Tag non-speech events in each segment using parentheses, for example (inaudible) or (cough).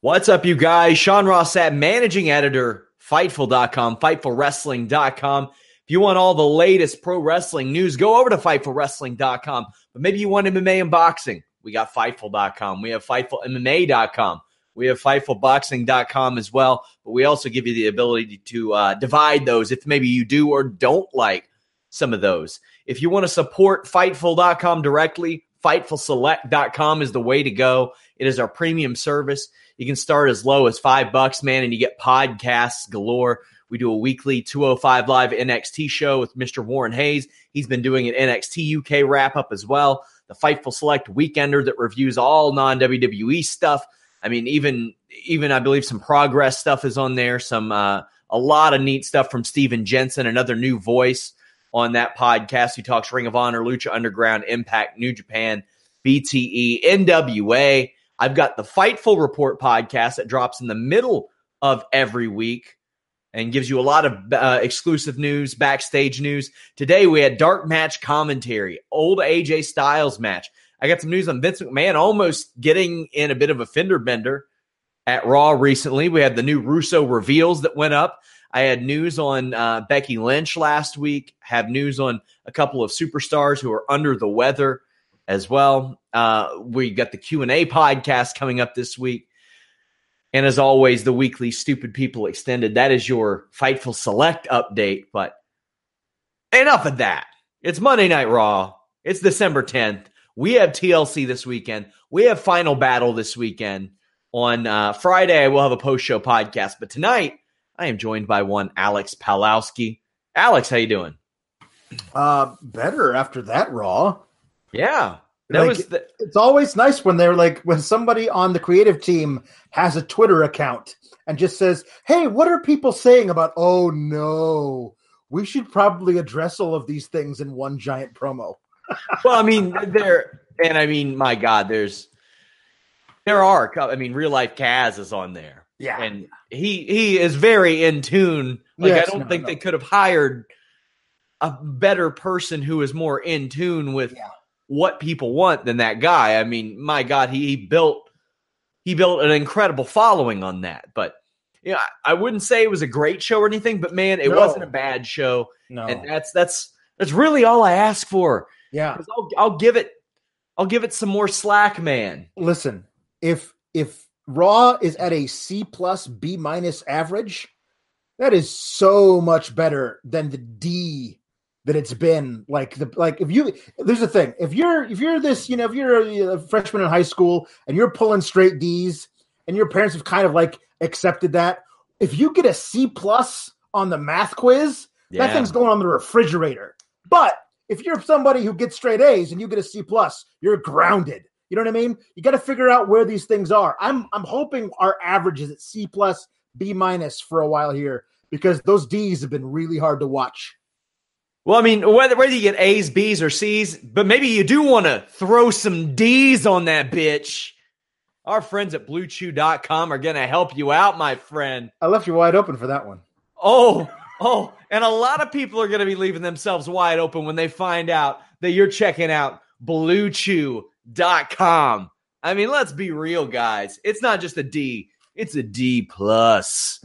What's up, you guys? Sean Ross Sapp, managing editor, Fightful.com, FightfulWrestling.com. If you want all the latest pro wrestling news, go over to FightfulWrestling.com. But maybe you want MMA and boxing. We got Fightful.com. We have FightfulMMA.com. We have FightfulBoxing.com as well. But we also give you the ability to uh, divide those if maybe you do or don't like some of those. If you want to support Fightful.com directly, FightfulSelect.com is the way to go. It is our premium service. You can start as low as five bucks, man, and you get podcasts galore. We do a weekly 205 Live NXT show with Mr. Warren Hayes. He's been doing an NXT UK wrap up as well. The Fightful Select Weekender that reviews all non WWE stuff. I mean, even even I believe some progress stuff is on there. Some uh, a lot of neat stuff from Steven Jensen, another new voice on that podcast. He talks Ring of Honor, Lucha Underground, Impact, New Japan, BTE, NWA. I've got the Fightful Report podcast that drops in the middle of every week and gives you a lot of uh, exclusive news, backstage news. Today we had dark match commentary, old AJ Styles match. I got some news on Vince McMahon almost getting in a bit of a fender bender at Raw recently. We had the new Russo reveals that went up. I had news on uh, Becky Lynch last week. Have news on a couple of superstars who are under the weather as well. Uh, we got the Q and A podcast coming up this week, and as always, the weekly Stupid People Extended. That is your Fightful Select update. But enough of that. It's Monday Night Raw. It's December tenth. We have TLC this weekend. We have Final Battle this weekend. On uh, Friday, I will have a post show podcast, but tonight I am joined by one Alex Podgorski. Alex, how you doing? Uh, better after that Raw. Yeah, that Like, was the, It's always nice when they're like when somebody on the creative team has a Twitter account and just says, "Hey, what are people saying about? Oh no, we should probably address all of these things in one giant promo." (laughs) well. I mean, there and I mean, my God, there's there are. I mean, real life Kaz is on there. Yeah. and he he is very in tune. Like Yes, I don't no, think no. they could have hired a better person who is more in tune with Yeah. What people want than that guy. I mean, my God, he, he built he built an incredible following on that. But yeah, I wouldn't say it was a great show or anything, but man, it No. wasn't a bad show. No. And that's that's that's really all I ask for. Yeah, I'll I'll give it I'll give it some more slack, man. Listen, if if Raw is at a C plus B minus average, that is so much better than the D that it's been. Like the like if you there's a thing if you're if you're this you know if you're a, freshman in high school and you're pulling straight D's and your parents have kind of like accepted that if you get a C plus on the math quiz that thing's going on the refrigerator. But if you're somebody who gets straight A's and you get a C plus, you're grounded. You know what I mean? You got to figure out where these things are. I'm I'm hoping our average is at C plus, B minus for a while here because those D's have been really hard to watch. Well, I mean, whether whether you get A's, B's, or C's, but maybe you do want to throw some D's on that bitch. Our friends at bluechew.com are going to help you out, my friend. I left you wide open for that one. Oh, oh, and a lot of people are going to be leaving themselves wide open when they find out that you're checking out bluechew.com. I mean, let's be real, guys. It's not just a D, it's a D plus.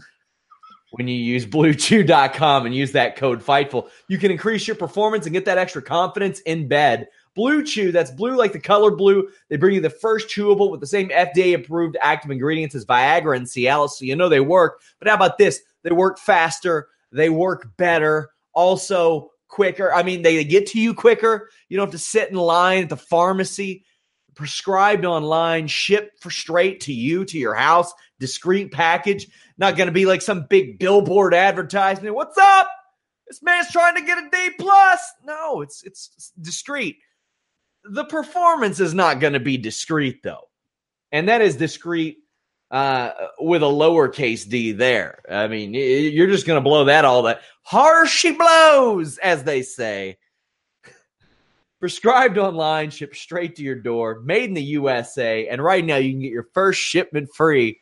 When you use bluechew.com and use that code FIGHTFUL, you can increase your performance and get that extra confidence in bed. Blue Chew, that's blue like the color blue. They bring you the first chewable with the same FDA approved active ingredients as Viagra and Cialis, so you know they work. But how about this? They work faster, they work better, also quicker. I mean, they get to you quicker. You don't have to sit in line at the pharmacy. Prescribed online, shipped for straight to you, to your house, discreet package. Not going to be like some big billboard advertisement. What's up? This man's trying to get a D plus. No, it's it's discreet. The performance is not going to be discreet though, and that is discreet uh, with a lowercase d there. I mean, you're just going to blow that all that harsh she blows, as they say. (laughs) Prescribed online, shipped straight to your door, made in the USA, and right now you can get your first shipment free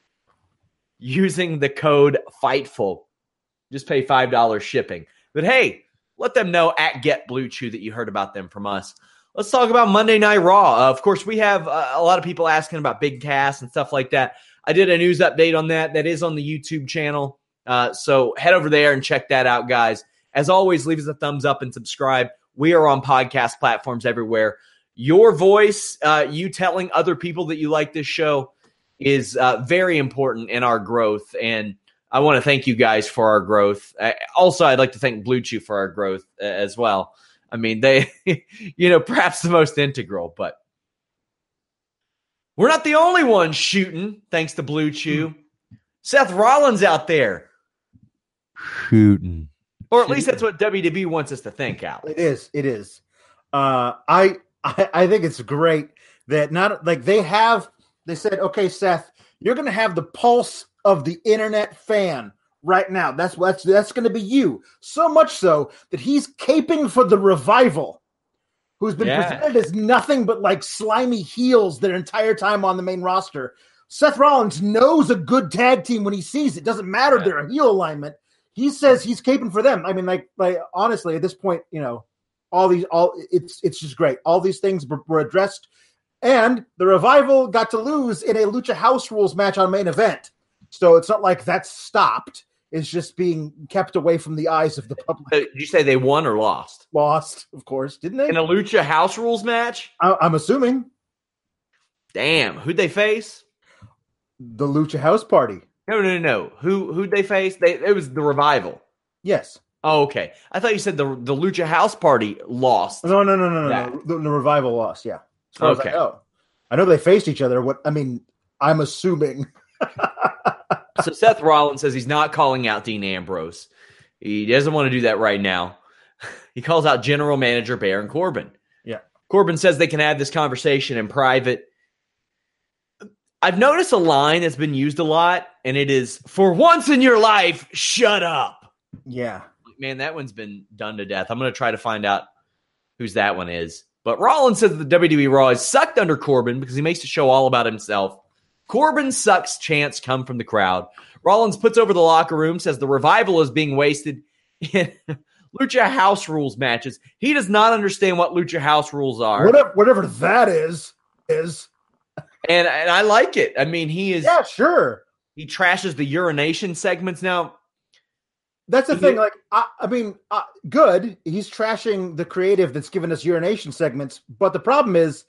using the code FIGHTFUL. Just pay $5 shipping. But hey, let them know at Get Blue Chew that you heard about them from us. Let's talk about Monday Night Raw. Uh, of course, we have uh, a lot of people asking about Big Cass and stuff like that. I did a news update on that. That is on the YouTube channel. Uh, so head over there and check that out, guys. As always, leave us a thumbs up and subscribe. We are on podcast platforms everywhere. Your voice, uh, you telling other people that you like this show, is uh, very important in our growth. And I want to thank you guys for our growth. Uh, also, I'd like to thank Blue Chew for our growth uh, as well. I mean, they, (laughs) you know, perhaps the most integral, but we're not the only ones shooting, thanks to Blue Chew. Mm. Seth Rollins out there shooting. Or at least that's what WWE wants us to think, Al. It is. It is. Uh, I, I I think it's great that not like they have. They said, okay, Seth, you're going to have the pulse of the internet fan right now. That's that's that's going to be you. So much so that he's caping for the revival, who's been yeah. presented as nothing but like slimy heels their entire time on the main roster. Seth Rollins knows a good tag team when he sees it. Doesn't matter yeah. their heel alignment he says he's caping for them. I mean, like, like honestly, at this point, you know, all these, all it's it's just great. All these things were, were addressed, and the revival got to lose in a Lucha House Rules match on main event. So it's not like that's stopped. It's just being kept away from the eyes of the public. Did you say they won or lost? Lost, of course, didn't they? In a Lucha House Rules match? I, I'm assuming. Damn, who'd they face? The Lucha House Party. No, no, no, no. Who who'd they face? They it was the revival. Yes. Oh, okay. I thought you said the the Lucha House Party lost. No, no, no, no, no. no. The, the, revival lost. Yeah. Okay. I know. I know they faced each other. What I mean, I'm assuming. so Seth Rollins says he's not calling out Dean Ambrose. He doesn't want to do that right now. (laughs) He calls out General Manager Baron Corbin. Yeah. Corbin says they can have this conversation in private. I've noticed a line that's been used a lot, and it is for once in your life, shut up. Yeah. Man, that one's been done to death. I'm going to try to find out whose that one is. But Rollins says the WWE Raw is sucked under Corbin because he makes the show all about himself. Corbin sucks chants come from the crowd. Rollins puts over the locker room, says the revival is being wasted in (laughs) Lucha House Rules matches. He does not understand what Lucha House Rules are. Whatever, whatever that is, is and and I like it. I mean, he is yeah, sure. He trashes the urination segments now. That's the thing. Like, I, I mean, uh, good. He's trashing the creative that's given us urination segments. But the problem is,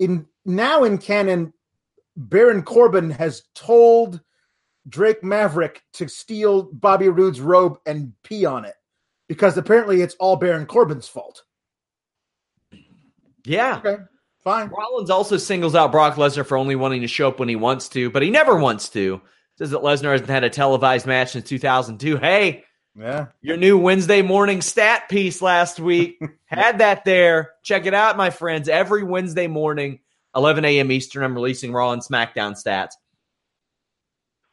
in now in canon, Baron Corbin has told Drake Maverick to steal Bobby Roode's robe and pee on it because apparently it's all Baron Corbin's fault. Yeah. Okay. Fine. Rollins also singles out Brock Lesnar for only wanting to show up when he wants to, but he never wants to. Says that Lesnar hasn't had a televised match since 2002. Hey, yeah, your new Wednesday morning stat piece last week (laughs) had that there. Check it out, my friends. Every Wednesday morning, 11 a.m. Eastern, I'm releasing Raw and SmackDown stats.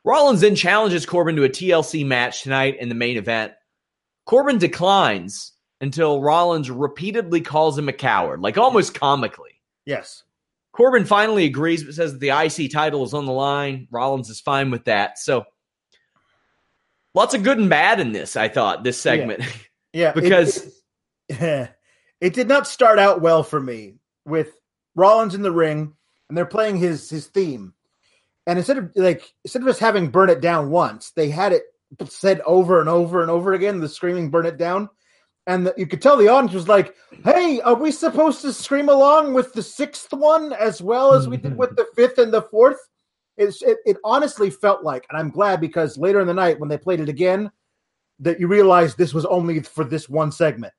Rollins then challenges Corbin to a TLC match tonight in the main event. Corbin declines until Rollins repeatedly calls him a coward, like almost comically. Yes. Corbin finally agrees, but says that the IC title is on the line. Rollins is fine with that. So lots of good and bad in this, I thought, this segment. (laughs) Yeah, yeah because it, it, (laughs) it, did not start out well for me with Rollins in the ring and they're playing his his theme. And instead of like instead of just having burn it down once, they had it said over and over and over again, the screaming burn it down. And the, you could tell the audience was like, "Hey, are we supposed to scream along with the sixth one as well as we did with the fifth and the fourth? It's, it, it honestly felt like, and I'm glad because later in the night when they played it again, that you realized this was only for this one segment.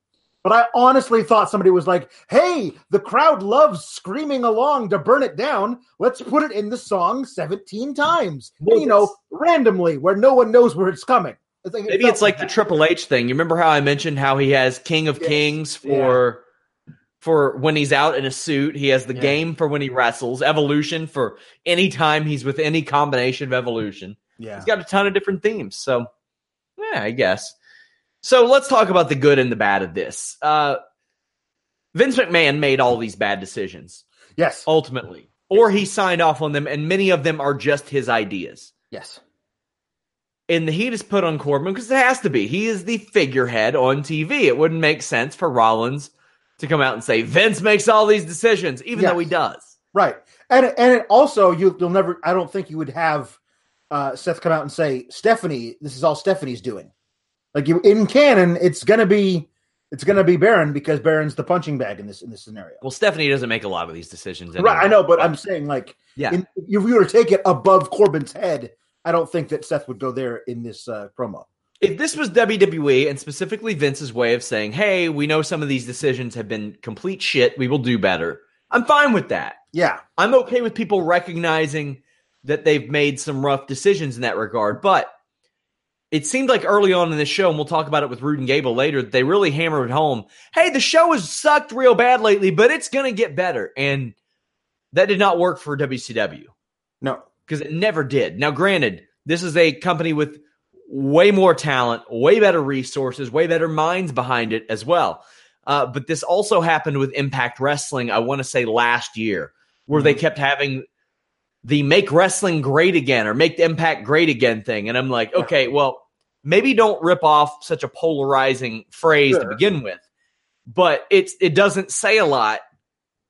But I honestly thought somebody was like, hey, the crowd loves screaming along to burn it down. Let's put it in the song 17 times. you know, randomly where no one knows where it's coming. Maybe it's like, like the Triple H thing. You remember how I mentioned how he has King of. Kings for yeah. For when he's out in a suit. He has the yeah. game for when he wrestles, evolution for any time he's with any combination of evolution. Yeah. He's got a ton of different themes. So yeah, I guess. So let's talk about the good and the bad of this. Uh, Vince McMahon made all these bad decisions. Yes. Ultimately. Or he signed off on them, and many of them are just his ideas. Yes. And the heat is put on Corbin because it has to be. He is the figurehead on TV. It wouldn't make sense for Rollins to come out and say Vince makes all these decisions, even yes. though he does. Right. And and it also you, will never. I don't think you would have uh, Seth come out and say Stephanie. This is all Stephanie's doing. Like you in canon, it's gonna be it's gonna be Baron because Baron's the punching bag in this in this scenario. Well, Stephanie doesn't make a lot of these decisions, anyway. right? I know, but I'm saying like, yeah, in, if you were to take it above Corbin's head, I don't think that Seth would go there in this uh, promo. If this was WWE and specifically Vince's way of saying, "Hey, we know some of these decisions have been complete shit. We will do better," I'm fine with that. Yeah, I'm okay with people recognizing that they've made some rough decisions in that regard, but it seemed like early on in the show, and we'll talk about it with Roode and Gable later, they really hammered home, hey, the show has sucked real bad lately, but it's going to get better. And that did not work for WCW. No. Because it never did. Now, granted, this is a company with way more talent, way better resources, way better minds behind it as well. Uh, but this also happened with Impact Wrestling, I want to say last year, where mm-hmm. they kept having the make wrestling great again or make the impact great again thing. And I'm like, okay, well, maybe don't rip off such a polarizing phrase sure. to begin with. But it's it doesn't say a lot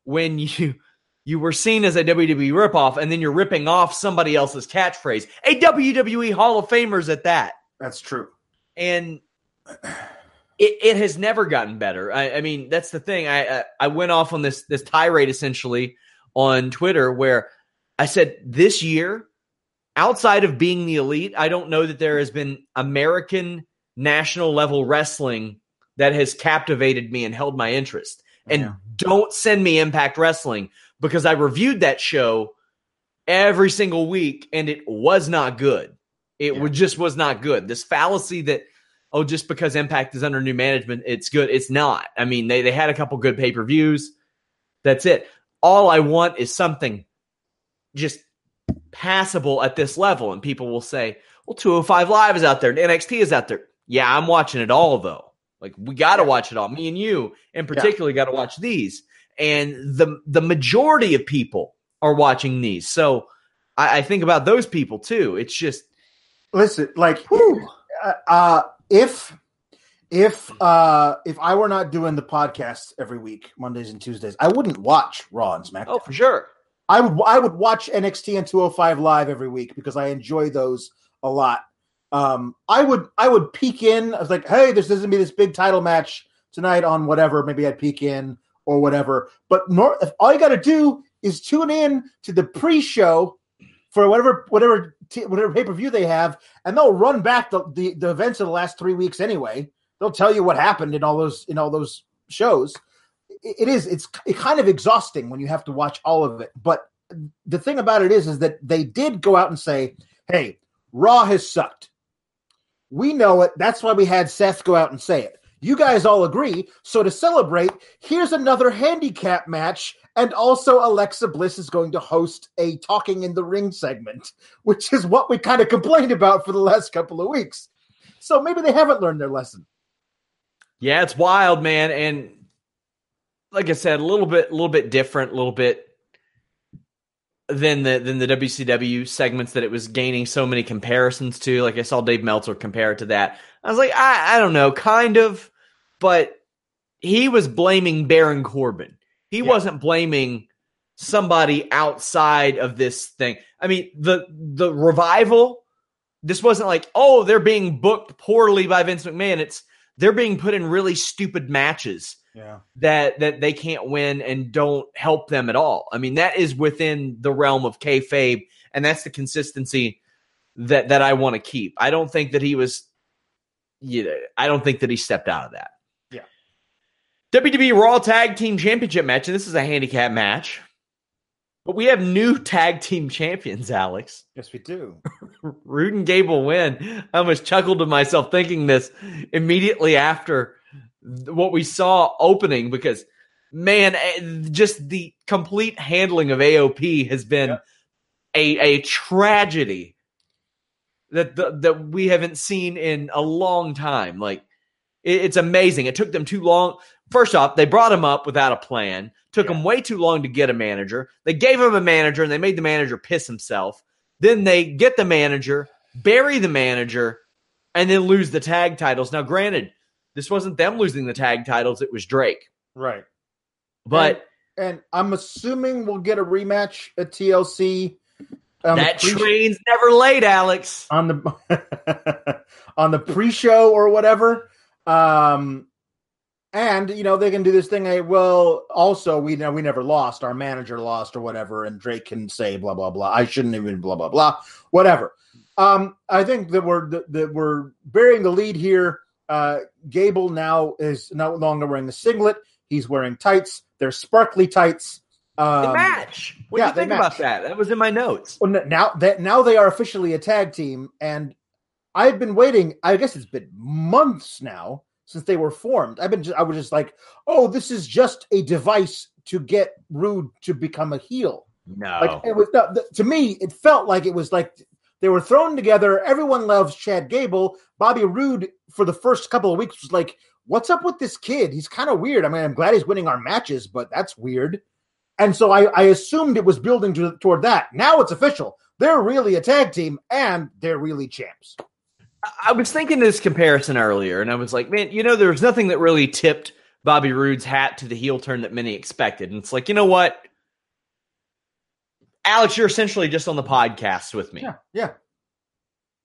when (laughs) you you were seen as a WWE ripoff and then you're ripping off somebody else's catchphrase. A WWE Hall of Famers at that. That's true. And it, it has never gotten better. I, I mean, that's the thing. I, I I went off on this this tirade essentially on Twitter where I said this year, outside of being the elite, I don't know that there has been American national level wrestling that has captivated me and held my interest. And yeah. don't send me Impact Wrestling because I reviewed that show every single week and it was not good. It yeah. just was not good. This fallacy that oh, just because Impact is under new management, it's good. It's not. I mean, they they had a couple good pay per views. That's it. All I want is something just passable at this level. And people will say, well, 205 Live is out there and NXT is out there. Yeah, I'm watching it all though. Like we got to yeah. watch it all. Me and you, in particular, yeah. got to watch these. And the the majority of people are watching these. So I, I think about those people too. It's just listen, like, uh, uh, if if uh if I were not doing the podcast every week, Mondays and Tuesdays, I wouldn't watch Raw and SmackDown. Oh, for sure. I would I would watch NXT and 205 live every week because I enjoy those a lot. Um, I would I would peek in. I was like, hey, this doesn't be this big title match tonight on whatever. Maybe I'd peek in or whatever. But nor, if all you got to do is tune in to the pre-show for whatever whatever t- whatever pay per view they have, and they'll run back the, the the events of the last three weeks anyway. They'll tell you what happened in all those in all those shows. It is it's it kind of exhausting when you have to watch all of it. But the thing about it is is that they did go out and say hey raw has sucked. We know it. That's why we had seth go out and say it you guys all agree. So to celebrate here's another handicap match. And also alexa bliss is going to host a talking in the ring segment which is what we kind of complained about for the last couple of weeks. So maybe they haven't learned their lesson. Yeah it's wild man. And like I said, a little bit, a little bit different, a little bit than the than the WCW segments that it was gaining so many comparisons to. Like I saw Dave Meltzer compare it to that. I was like, I, I don't know, kind of, but he was blaming Baron Corbin. He yeah. wasn't blaming somebody outside of this thing. I mean, the the revival. This wasn't like, oh, they're being booked poorly by Vince McMahon. It's they're being put in really stupid matches yeah. that that they can't win and don't help them at all. I mean, that is within the realm of kayfabe, and that's the consistency that that I want to keep. I don't think that he was, you know, I don't think that he stepped out of that. Yeah. WWE Raw Tag Team Championship match, and this is a handicap match. But we have new tag team champions, Alex. Yes, we do. (laughs) Roode and Gable win. I almost chuckled to myself thinking this immediately after what we saw opening because man, eh, just the complete handling of AOP has been yeah. a a tragedy that the, that we haven't seen in a long time. Like it, it's amazing. It took them too long. First off, they brought him up without a plan. Took yeah. them way too long to get a manager. They gave him a manager and they made the manager piss himself. Then they get the manager, bury the manager, and then lose the tag titles. Now, granted, this wasn't them losing the tag titles, it was Drake. Right. But and, and I'm assuming we'll get a rematch at TLC. that pre- train's never late, Alex. On the (laughs) on the pre-show or whatever. Um and you know they can do this thing. Hey, well, also we know we never lost. Our manager lost or whatever, and Drake can say blah blah blah. I shouldn't even blah blah blah. Whatever. Um, I think that we're that we're burying the lead here. Uh, Gable now is no longer wearing the singlet. He's wearing tights. They're sparkly tights. Um, they match. What yeah, do you think about that? That was in my notes. Well, now that now they are officially a tag team, and I've been waiting. I guess it's been months now since they were formed. I've been. Just, I was just like, oh, this is just a device to get Roode to become a heel. No, like it was to me. It felt like it was like they were thrown together. Everyone loves Chad Gable. Bobby Roode for the first couple of weeks was like, "What's up with this kid? He's kind of weird." I mean, I'm glad he's winning our matches, but that's weird. And so I, I assumed it was building to, toward that. Now it's official. They're really a tag team, and they're really champs. I was thinking this comparison earlier, and I was like, man, you know, there was nothing that really tipped Bobby Roode's hat to the heel turn that many expected. And it's like, you know what? Alex, you're essentially just on the podcast with me. Yeah. Yeah.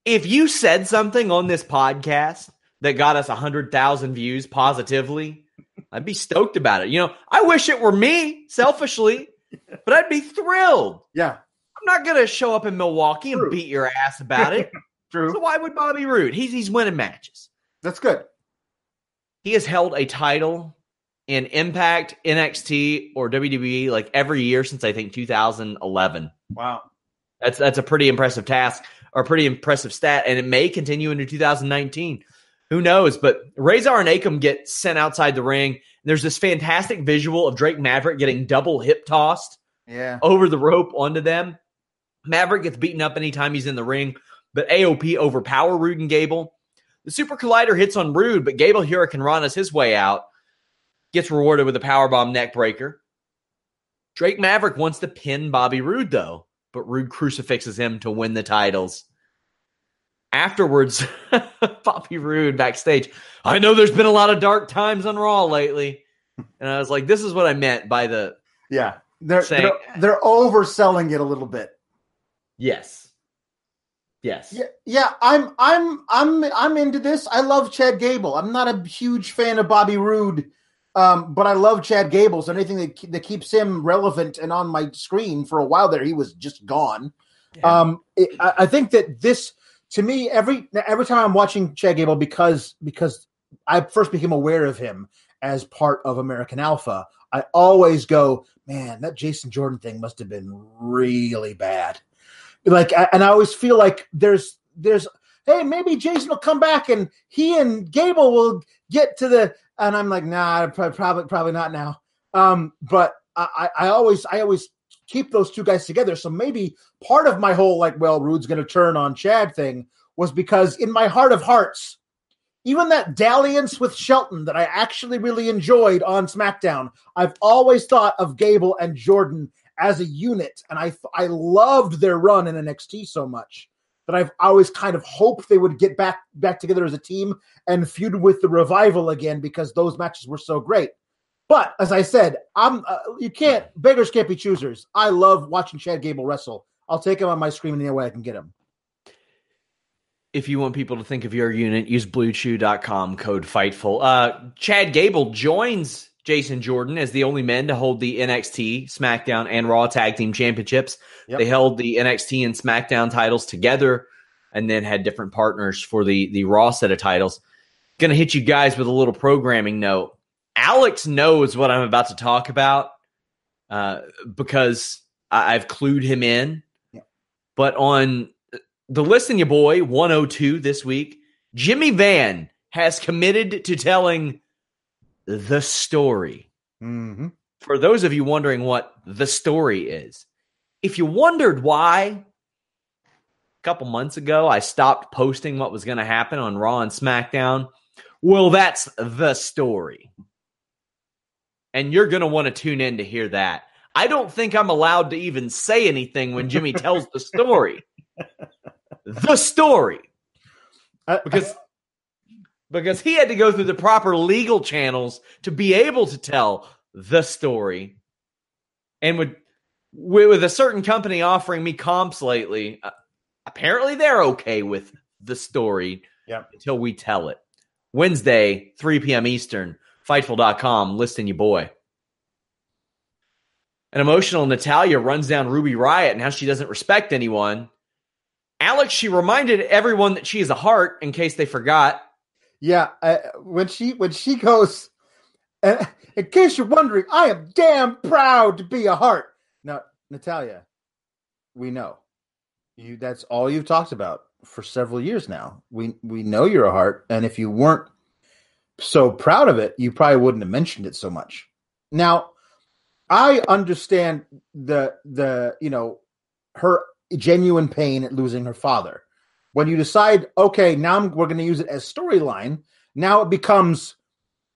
If you said something on this podcast that got us 100,000 views positively, I'd be stoked about it. You know, I wish it were me selfishly, but I'd be thrilled. Yeah. I'm not going to show up in Milwaukee True. and beat your ass about it. (laughs) True. So why would Bobby Roode? He's he's winning matches. That's good. He has held a title in Impact, NXT, or WWE like every year since I think 2011. Wow. That's that's a pretty impressive task or a pretty impressive stat, and it may continue into 2019. Who knows? But Rezar and Akam get sent outside the ring. There's this fantastic visual of Drake Maverick getting double hip tossed yeah. over the rope onto them. Maverick gets beaten up anytime he's in the ring but AOP overpower Roode and Gable. The Super Collider hits on Roode, but Gable hurricanrana's his way out. Gets rewarded with a powerbomb neck breaker. Drake Maverick wants to pin Bobby Roode, though, but Roode crucifixes him to win the titles. Afterwards, (laughs) Bobby Roode backstage. I know there's been a lot of dark times on Raw lately. And I was like, this is what I meant by the. Yeah. They're, saying, they're, they're overselling it a little bit. Yes. Yes. Yeah, yeah, I'm I'm I'm I'm into this. I love Chad Gable. I'm not a huge fan of Bobby Roode, um, but I love Chad Gable. So anything that that keeps him relevant and on my screen for a while there, he was just gone. Yeah. Um, it, I, I think that this to me every every time I'm watching Chad Gable because because I first became aware of him as part of American Alpha. I always go, man, that Jason Jordan thing must have been really bad like and i always feel like there's there's hey maybe jason will come back and he and gable will get to the and i'm like nah probably probably not now. Um but i i always i always keep those two guys together. So maybe part of my whole like well roode's gonna turn on chad thing was because in my heart of hearts even that dalliance with Shelton that I actually really enjoyed on SmackDown, I've always thought of Gable and Jordan as a unit, and I I loved their run in NXT so much that I've always kind of hoped they would get back back together as a team and feud with the revival again because those matches were so great. But as I said, I'm uh, you can't beggars can't be choosers. I love watching Chad Gable wrestle. I'll take him on my screen any way I can get him. If you want people to think of your unit, use bluechew.com code FIGHTFUL. Uh, Chad Gable joins Jason Jordan as the only men to hold the NXT, SmackDown, and Raw Tag Team Championships. Yep. They held the NXT and SmackDown titles together and then had different partners for the, the Raw set of titles. Going to hit you guys with a little programming note. Alex knows what I'm about to talk about uh, because I, have clued him in. Yeah. But on the Listen You Boy 102 this week, Jimmy Van has committed to telling the story. Mm-hmm. For those of you wondering what the story is, if you wondered why a couple months ago I stopped posting what was going to happen on Raw and SmackDown, well, that's the story. And you're going to want to tune in to hear that. I don't think I'm allowed to even say anything when Jimmy tells the story. (laughs) the story. Because because he had to go through the proper legal channels to be able to tell the story. And would with a certain company offering me comps lately, uh, apparently they're okay with the story yep. until we tell it. Wednesday, 3 p.m. Eastern, Fightful.com, Listen You Boy. An emotional Natalya runs down Ruby Riot and how she doesn't respect anyone. Alex, she reminded everyone that she is a heart in case they forgot. Yeah, uh, when she when she goes, (laughs) uh, in case you're wondering, I am damn proud to be a heart. Now, Natalya, we know you. That's all you've talked about for several years now. We we know you're a heart, and if you weren't so proud of it, you probably wouldn't have mentioned it so much. Now, I understand the the you know her genuine pain at losing her father. When you decide, okay, now we're going to use it as storyline. Now it becomes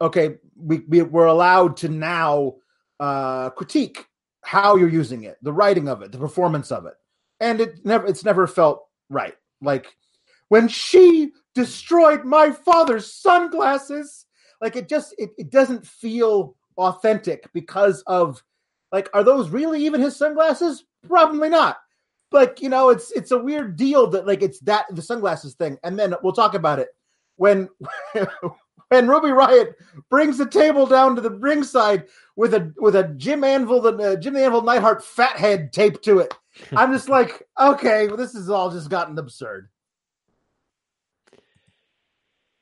okay. We, we we're allowed to now uh, critique how you're using it, the writing of it, the performance of it, and it never it's never felt right. Like when she destroyed my father's sunglasses, like it just it, it doesn't feel authentic because of like are those really even his sunglasses? Probably not. Like, you know, it's it's a weird deal that like it's that the sunglasses thing. And then we'll talk about it when (laughs) when Ruby riot brings the table down to the ringside with a with a Jim Anvil the uh, Jim the Anvil Neidhart fathead taped to it. I'm just like, okay, well, this has all just gotten absurd.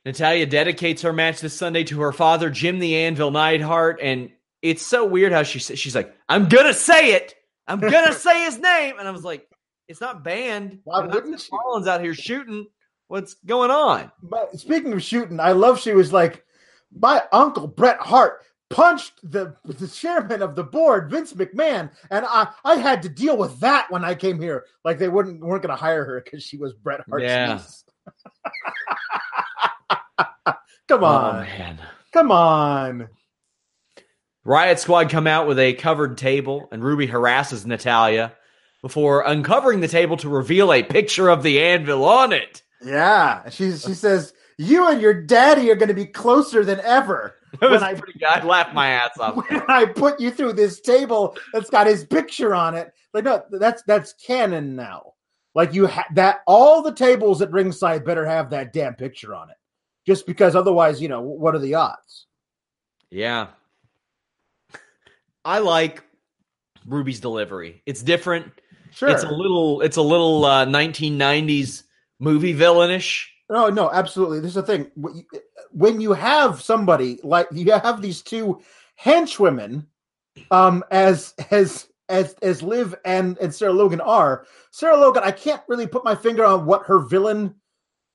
Natalya dedicates her match this Sunday to her father, Jim the Anvil Neidhart, and it's so weird how she says she's like, "I'm gonna say it, I'm gonna (laughs) say his name," and I was like, "It's not banned. Why wouldn't you? Rollins out here shooting. What's going on?" But speaking of shooting, I love she was like, "My uncle Bret Hart punched the the chairman of the board, Vince McMahon, and I I had to deal with that when I came here. Like they wouldn't weren't going to hire her because she was Bret Hart's yeah. niece. (laughs) Come oh, on, oh, man. Come on. Riot Squad come out with a covered table, and Ruby harasses Natalya before uncovering the table to reveal a picture of the anvil on it. Yeah, she she says, "You and your daddy are going to be closer than ever." (laughs) That was when pretty I, good. I laughed my ass off. (laughs) When I put you through this table that's got his picture on it, like no, that's that's canon now. Like you ha- that all the tables at ringside better have that damn picture on it, just because otherwise, you know, what are the odds? Yeah, (laughs) I like Ruby's delivery. It's different. Sure. It's a little it's a little uh, 1990s movie villainish. No, no, absolutely. This is the thing. When you have somebody like you have these two henchwomen um as as as as Liv and and Sarah Logan are. Sarah Logan, I can't really put my finger on what her villain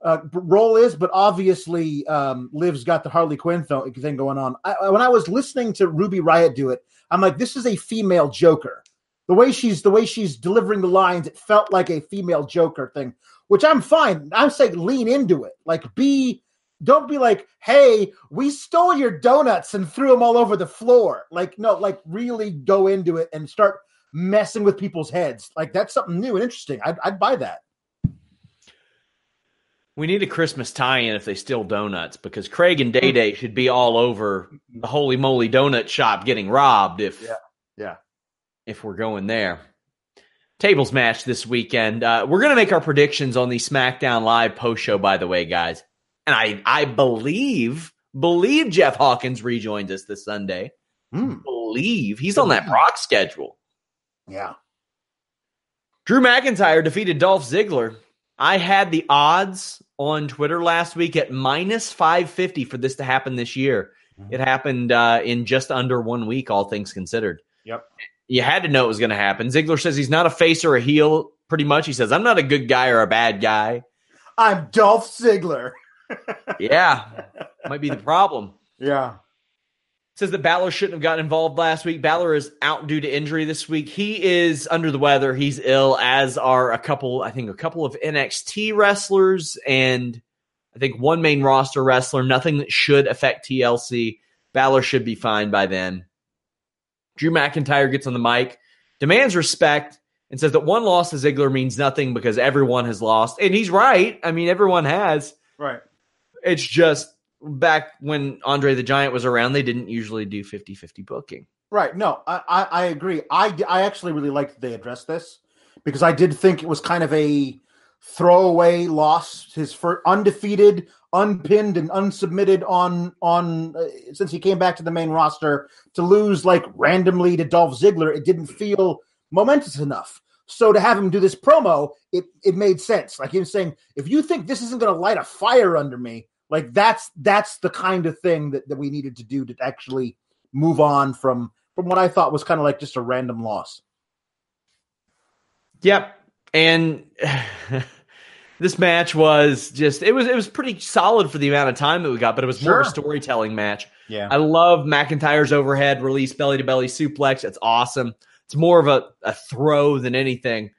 uh, role is, but obviously um, Liv's got the Harley Quinn thing going on. I, when I was listening to Ruby Riot do it, I'm like, this is a female Joker. The way she's the way she's delivering the lines, it felt like a female Joker thing, which I'm fine. I'm saying lean into it. Like be don't be like, hey, we stole your donuts and threw them all over the floor. Like, no, like really go into it and start messing with people's heads. Like that's something new and interesting. I'd, I'd buy that. We need a Christmas tie-in if they steal donuts because Craig and Day Day should be all over the Holy Moly Donut shop getting robbed if Yeah. Yeah. If we're going there. Tables match this weekend. Uh, we're gonna make our predictions on the SmackDown Live post show, by the way, guys. And I I believe believe Jeff Hawkins rejoins us this Sunday. Hmm. Believe he's on that Brock schedule. Yeah. Drew McIntyre defeated Dolph Ziggler. I had the odds on Twitter last week at minus 550 for this to happen this year. It happened uh, in just under one week, all things considered. Yep. You had to know it was going to happen. Ziggler says he's not a face or a heel, pretty much. He says, I'm not a good guy or a bad guy. I'm Dolph Ziggler. (laughs) Yeah, might be the problem. Yeah. Says that Balor shouldn't have gotten involved last week. Balor is out due to injury this week. He is under the weather. He's ill, as are a couple, I think, a couple of NXT wrestlers and I think one main roster wrestler. Nothing that should affect TLC. Balor should be fine by then. Drew McIntyre gets on the mic, demands respect, and says that one loss to Ziggler means nothing because everyone has lost. And he's right. I mean, everyone has. Right. It's just back when Andre the Giant was around, they didn't usually do 50 50 booking. Right. No, I, I, I agree. I, I actually really liked that they addressed this because I did think it was kind of a throwaway loss. His first undefeated, unpinned, and unsubmitted on on uh, since he came back to the main roster to lose like randomly to Dolph Ziggler. It didn't feel momentous enough. So to have him do this promo, it it made sense. Like he was saying, if you think this isn't going to light a fire under me, like that's that's the kind of thing that, that we needed to do to actually move on from from what I thought was kind of like just a random loss. Yep. And (laughs) this match was just it was it was pretty solid for the amount of time that we got, but it was more of a storytelling match. Yeah. I love McIntyre's overhead release belly to belly suplex. It's awesome. It's more of a, a throw than anything.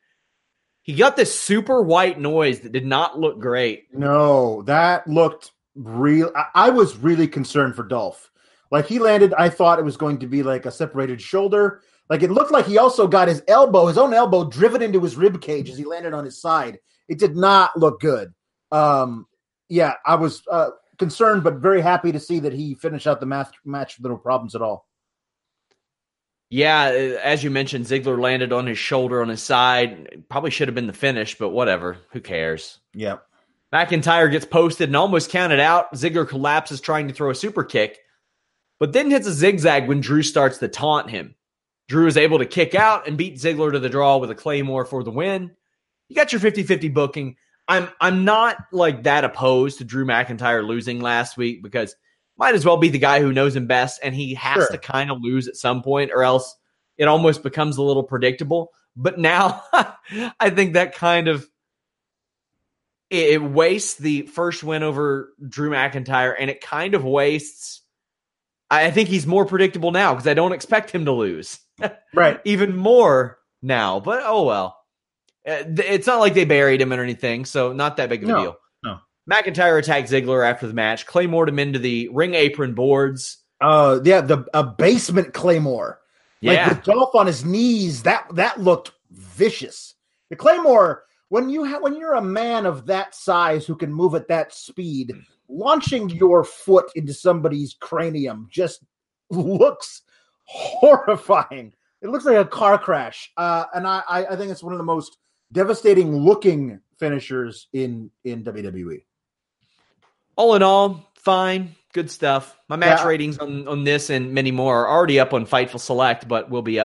He got this super white noise that did not look great. No, that looked real. I, I was really concerned for Dolph. Like he landed, I thought it was going to be like a separated shoulder. Like it looked like he also got his elbow, his own elbow, driven into his rib cage as he landed on his side. It did not look good. Um, yeah, I was uh, concerned, but very happy to see that he finished out the match match with no problems at all. Yeah, uh, as you mentioned, Ziggler landed on his shoulder on his side. Probably should have been the finish, but whatever. Who cares? Yeah. McIntyre gets posted and almost counted out. Ziggler collapses trying to throw a super kick, but then hits a zigzag when Drew starts to taunt him. Drew is able to kick out and beat Ziggler to the draw with a claymore for the win. You got your 50-50 booking. I'm I'm not like that opposed to Drew McIntyre losing last week because might as well be the guy who knows him best and he has Sure. to kind of lose at some point or else it almost becomes a little predictable. But now (laughs) I think that kind of it, it wastes the first win over Drew McIntyre, and it kind of wastes. I I think he's more predictable now because I don't expect him to lose (laughs) Right. even more now. But oh well, it's not like they buried him or anything, so not that big of a No, deal. no. McIntyre attacked Ziggler after the match, claymored him into the ring apron boards. Uh yeah, the a basement claymore. Like Yeah, with Dolph on his knees, that that looked vicious. The Claymore, when you ha- when you're a man of that size who can move at that speed, launching your foot into somebody's cranium just (laughs) looks horrifying. It looks like a car crash, uh, and I I think it's one of the most devastating looking finishers in in. WWE. all in all, fine, good stuff. My match Yeah. ratings on on this and many more are already up on Fightful Select, but will be up.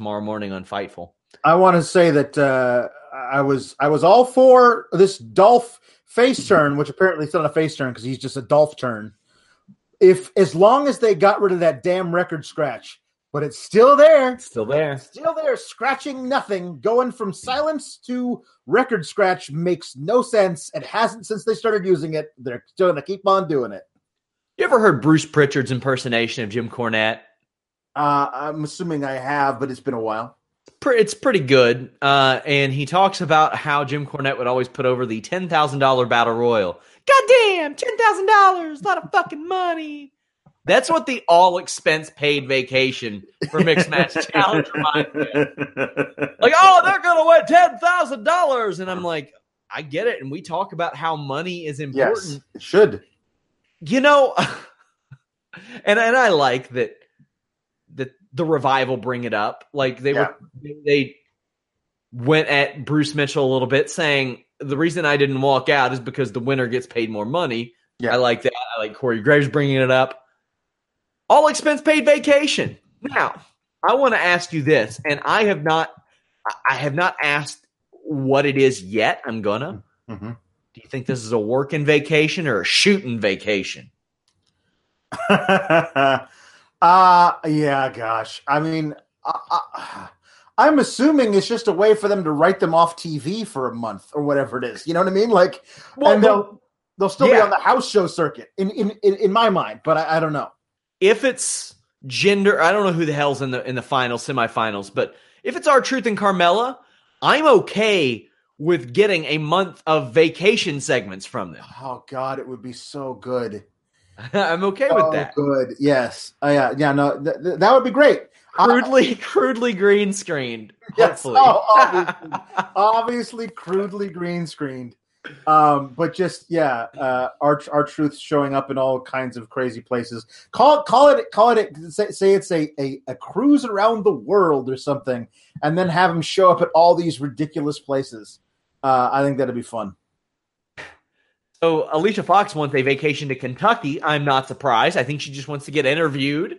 Tomorrow morning on Fightful. I want to say that uh, I was I was all for this Dolph face turn, which apparently it's not a face turn because he's just a Dolph turn. If as long as they got rid of that damn record scratch, but it's still there. Still there. Still there, scratching nothing, going from silence to record scratch makes no sense. It hasn't since they started using it. They're still going to keep on doing it. You ever heard Bruce Prichard's impersonation of Jim Cornette? Uh, I'm assuming I have, but it's been a while. It's pretty good. Uh, and he talks about how Jim Cornette would always put over the $10,000 battle royal. Goddamn, $10,000, a lot of fucking money. That's what the all expense paid vacation for Mixed Match (laughs) Challenge reminds me. Like, oh, they're going to win ten thousand dollars, and I'm like, I get it. And we talk about how money is important. Yes, it should. You know, (laughs) and and I like that that the revival bring it up. Like they Yeah. were they went at Bruce Mitchell a little bit, saying the reason I didn't walk out is because the winner gets paid more money. Yeah. I like that. I like Corey Graves bringing it up. All expense paid vacation. Now, I want to ask you this, and I have not, I- have not asked what it is yet. I'm gonna. Mhm. Do you think this is a working vacation or a shooting vacation? (laughs) uh yeah, gosh. I mean, I, I, (sighs) I'm assuming it's just a way for them to write them off TV for a month or whatever it is. You know what I mean? Like, Well, and they'll they'll still be on the house show circuit in in in, in my mind, but I, I don't know. if it's gender, I don't know who the hell's in the in the finals, semifinals, but if it's R-Truth and Carmella, I'm okay with getting a month of vacation segments from them. Oh God, it would be so good. (laughs) I'm okay Oh, with that. good. Yes. Uh, yeah. Yeah. No, th- th- that would be great. Crudely, (laughs) crudely green screened. (laughs) Yes. Hopefully. Oh, obviously. obviously crudely green screened. Um, but just yeah, uh, our R-Truth showing up in all kinds of crazy places. Call it, call it call it say, say it's a, a a cruise around the world or something, and then have him show up at all these ridiculous places. Uh, I think that'd be fun. So Alicia Fox wants a vacation to Kentucky. I'm not surprised. I think she just wants to get interviewed.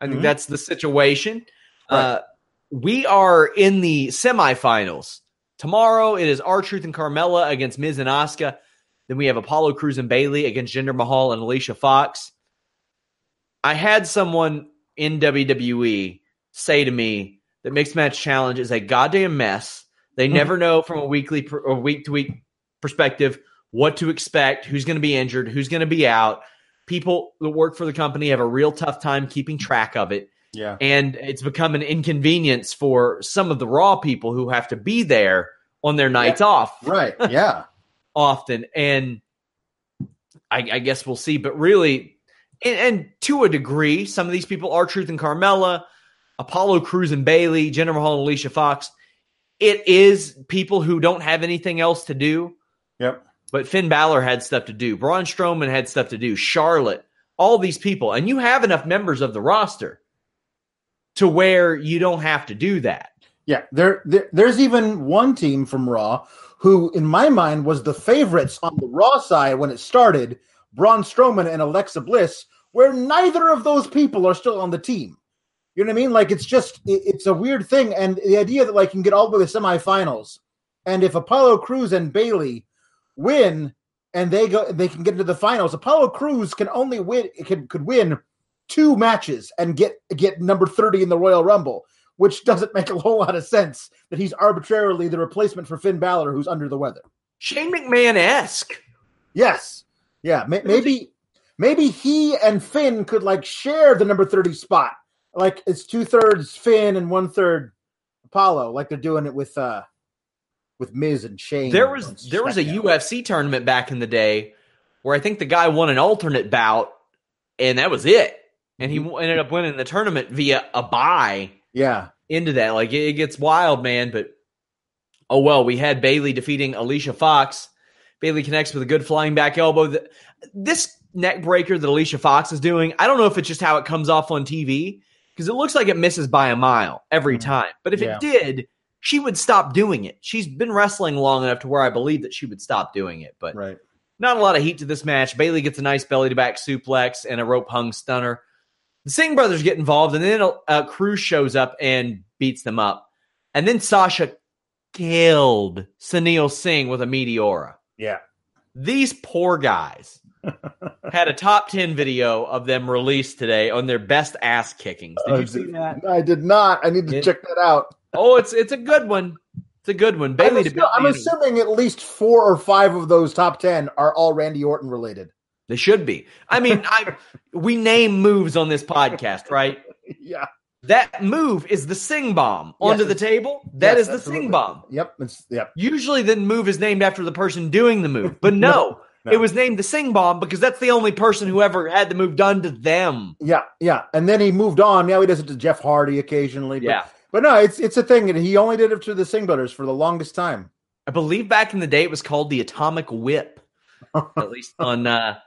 I think Mhm. that's the situation. Right. Uh, we are in the semifinals. Tomorrow it is R-Truth and Carmella against Miz and Asuka. Then we have Apollo Crews and Bayley against Jinder Mahal and Alicia Fox. I had someone in WWE say to me that Mixed Match Challenge is a goddamn mess. They never know from a weekly or week to week perspective what to expect, who's going to be injured, who's going to be out. People that work for the company have a real tough time keeping track of it. Yeah. And it's become an inconvenience for some of the Raw people who have to be there on their nights off Right. (laughs) Yeah. often. And I, I guess we'll see. But really, and, and to a degree, some of these people are Truth and Carmella, Apollo Crews and Bayley, Jinder Mahal and Alicia Fox. It is people who don't have anything else to do. Yep. But Finn Balor had stuff to do. Braun Strowman had stuff to do. Charlotte, all these people. And you have enough members of the roster to where you don't have to do that. Yeah, there, there there's even one team from Raw who, in my mind, was the favorites on the Raw side when it started, Braun Strowman and Alexa Bliss, where neither of those people are still on the team. You know what I mean? Like it's just it- it's a weird thing, and the idea that like you can get all the way to the semifinals, and if Apollo Crews and Bayley win and they go they can get into the finals, Apollo Crews can only win could could win two matches and get get number 30 in the Royal Rumble, which doesn't make a whole lot of sense that he's arbitrarily the replacement for Finn Balor who's under the weather. Shane McMahon esque. Yes. Yeah, may, maybe maybe he and Finn could like share the number 30 spot. Like it's two thirds Finn and one third Apollo, like they're doing it with uh with Miz and Shane. There was there was a SmackDown. UFC tournament back in the day where I think the guy won an alternate bout, and that was it. And he ended up winning the tournament via a buy Yeah. into that. Like it, it gets wild, man. But oh well, we had Bayley defeating Alicia Fox. Bayley connects with a good flying back elbow. Th- This neck breaker that Alicia Fox is doing, I don't know if it's just how it comes off on TV because it looks like it misses by a mile every Mhm. time. But if Yeah. it did, she would stop doing it. She's been wrestling long enough to where I believe that she would stop doing it. But Right. not a lot of heat to this match. Bayley gets a nice belly to back suplex and a rope hung stunner. The Singh brothers get involved, and then uh, Crews shows up and beats them up. And then Sasha killed Sunil Singh with a Meteora. Yeah. These poor guys had a top 10 video of them released today on their best ass kickings. Did you Uh, see that? I did not. I need to It- check that out. Oh, it's it's a good one. It's a good one. I'm, Bailey assu- I'm assuming at least four or five of those top ten are all Randy Orton related. They should be. I mean, I (laughs) we name moves on this podcast, right? yeah, That move is the sing bomb onto the table. That Yes, is the absolutely. sing bomb. Yep, it's yep. Usually the move is named after the person doing the move. But (laughs) no, No, it was named the sing bomb because that's the only person who ever had the move done to them. Yeah, yeah. And then he moved on. Now he does it to Jeff Hardy occasionally. But, Yeah. But no, it's it's a thing, and he only did it to the Singh Brothers for the longest time. I believe back in the day it was called the Atomic Whip, at (laughs) least on uh,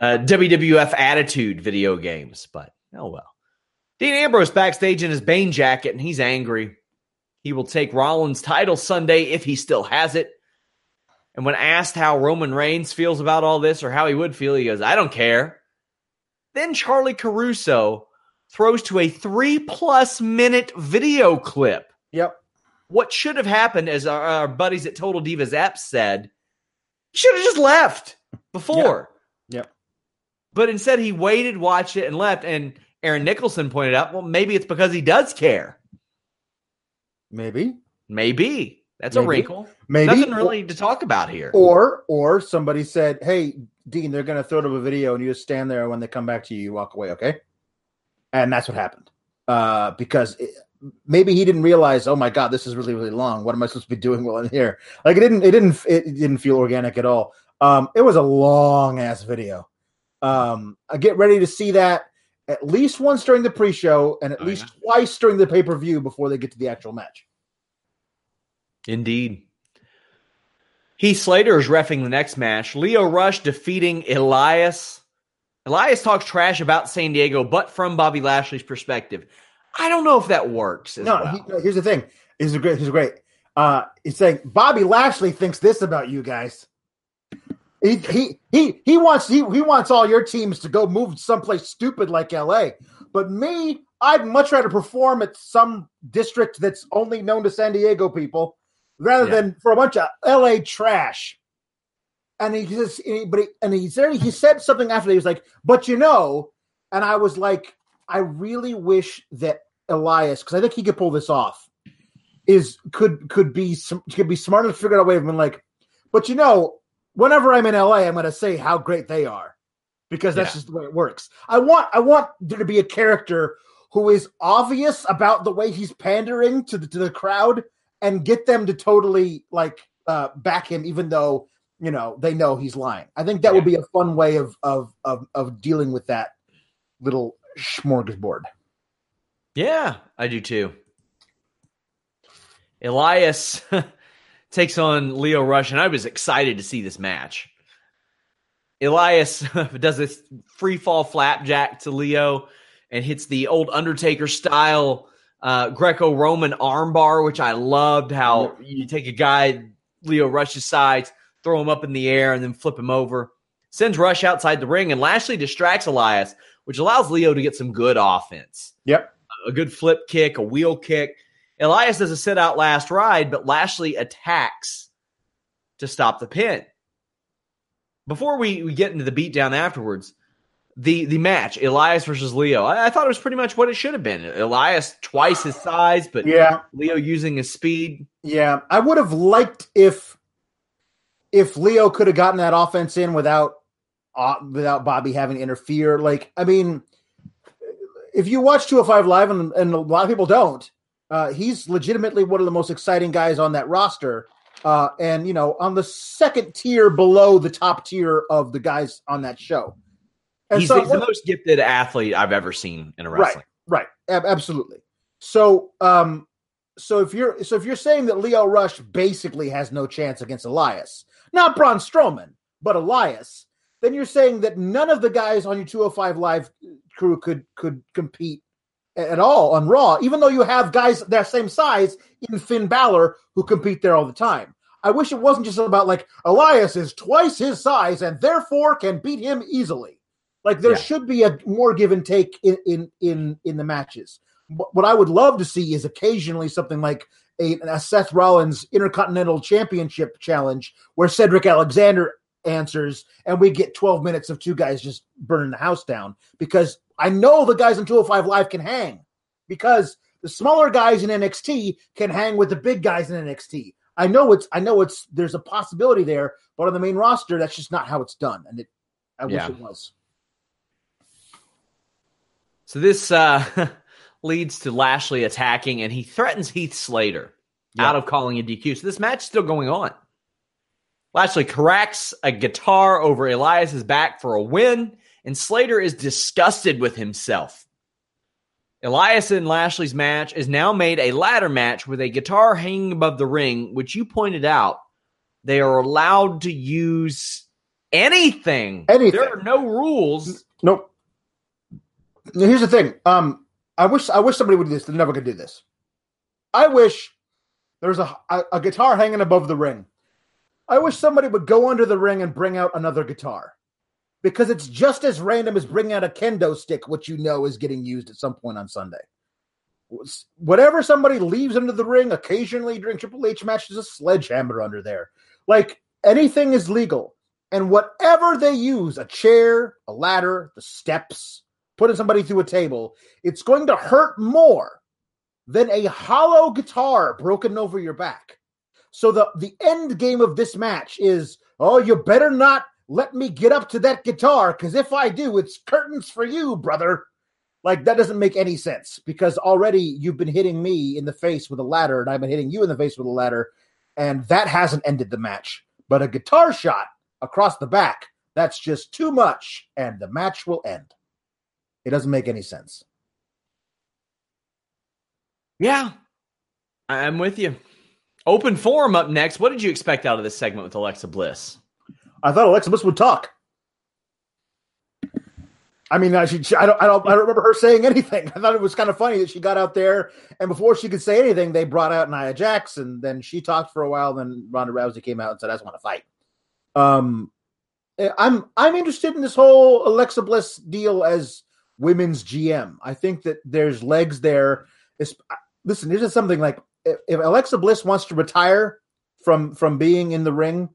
uh, WWF Attitude video games. But oh well. Dean Ambrose backstage in his Bane jacket, and he's angry. He will take Rollins' title Sunday if he still has it. And when asked how Roman Reigns feels about all this or how he would feel, he goes, I don't care. Then Charly Caruso throws to a three plus minute video clip Yep. what should have happened, as our, our buddies at Total Divas app said, he should have just left before. Yep. But instead, he waited, watched it, and left. And Aaron Nicholson pointed out, well, maybe it's because he does care. Maybe. Maybe that's a wrinkle. Maybe. Nothing really to talk about here. Or or somebody said, "Hey, Dean, they're going to throw up a video, and you just stand there. When they come back to you, you walk away, okay?" And that's what happened. Uh, because it, maybe he didn't realize, oh my god, this is really really long. What am I supposed to be doing while in here? Like it didn't it didn't it didn't feel organic at all. Um, it was a long ass video. Um, I get ready to see that at least once during the pre-show and at Oh, least yeah. twice during the pay-per-view before they get to the actual match. Indeed. Heath Slater is refing the next match. Lio Rush defeating Elias. Elias talks trash about San Diego, but from Bobby Lashley's perspective. I don't know if that works. No, well. he, no, here's the thing. He's a great. He's great. Uh, he's saying Bobby Lashley thinks this about you guys. He he he he wants he, he wants all your teams to go move someplace stupid like L.A. But me, I'd much rather perform at some district that's only known to San Diego people rather Yeah. than for a bunch of L.A. trash. And he just, and he- but he, and he said he said something after that. He was like, "But you know," and I was like, "I really wish that Elias, because I think he could pull this off, is could could be some could be smart enough to figure out a way of being like, but you know, whenever I'm in LA, I'm going to say how great they are, because that's Yeah. just the way it works. I want I want there to be a character who is obvious about the way he's pandering to the to the crowd and get them to totally like uh, back him, even though you know they know he's lying. I think that would be a fun way of of of of dealing with that little smorgasbord. Yeah, I do too. Elias (laughs) takes on Lio Rush, and I was excited to see this match. Elias (laughs) does this free fall flapjack to Lio and hits the old Undertaker style uh, Greco Roman armbar, which I loved. How you take a guy, Lio Rush's sides, throw him up in the air, and then flip him over. Sends Rush outside the ring, and Lashley distracts Elias, which allows Lio to get some good offense Yep. a good flip kick, a wheel kick. Elias does a sit out last ride, but Lashley attacks to stop the pin. Before we, we get into the beatdown afterwards, the the match, Elias versus Lio, I, I thought it was pretty much what it should have been. Elias twice his size, but Yeah. Lio using his speed. Yeah, I would have liked if if Lio could have gotten that offense in without uh, without Bobby having to interfere. Like, I mean, if you watch 205 Live, and, and a lot of people don't, uh, he's legitimately one of the most exciting guys on that roster. Uh, and you know, on the second tier below the top tier of the guys on that show. And He's, so- he's the most gifted athlete I've ever seen in a wrestling. Right, ab- absolutely. So, um, so if you're so if you're saying that Lio Rush basically has no chance against Elias, not Braun Strowman, but Elias, then you're saying that none of the guys on your 205 Live crew could could compete at all on Raw, even though you have guys that same size in Finn Balor who compete there all the time. I wish it wasn't just about like Elias is twice his size and therefore can beat him easily. Like there Yeah. should be a more give and take in in in, in the matches. What what I would love to see is occasionally something like a, a Seth Rollins Intercontinental Championship challenge where Cedric Alexander answers and we get 12 minutes of two guys just burning the house down because I know the guys on 205 Live can hang because the smaller guys in NXT can hang with the big guys in NXT. I know it's I know it's there's a possibility there, but on the main roster, that's just not how it's done. And it I Yeah. wish it was. So this uh, (laughs) leads to Lashley attacking, and he threatens Heath Slater Yeah. out of calling a DQ. So this match is still going on. Lashley corrects a guitar over Elias's back for a win, and Slater is disgusted with himself. Elias and Lashley's match is now made a ladder match with a guitar hanging above the ring, which you pointed out they are allowed to use anything. Anything. There are no rules. Nope. Here's the thing. Um, I wish I wish somebody would do this. They're never gonna do this. I wish there's a, a a guitar hanging above the ring. I wish somebody would go under the ring and bring out another guitar, because it's just as random as bringing out a kendo stick, which you know is getting used at some point on Sunday. Whatever somebody leaves under the ring, occasionally during Triple H matches, a sledgehammer under there. Like anything is legal. And whatever they use, a chair, a ladder, the steps, putting somebody through a table, it's going to hurt more than a hollow guitar broken over your back. So the the end game of this match is, oh, you better not let me get up to that guitar because if I do, it's curtains for you, brother. Like that doesn't make any sense because already you've been hitting me in the face with a ladder and I've been hitting you in the face with a ladder and that hasn't ended the match. But a guitar shot across the back, that's just too much and the match will end. It doesn't make any sense. Yeah, I'm with you. Open forum up next. What did you expect out of this segment with Alexa Bliss? I thought Alexa Bliss would talk. I mean, I, she, she- I don't, I don't, I don't remember her saying anything. (laughs) I thought it was kind of funny that she got out there, and before she could say anything, they brought out Nia Jax, and then she talked for a while. Then Ronda Rousey came out and said, "I just want to fight." Um, eh, I'm, I'm interested in this whole Alexa Bliss deal as women's GM. I think that there's legs there. It's, listen, this is something like if, if Alexa Bliss wants to retire from from being in the ring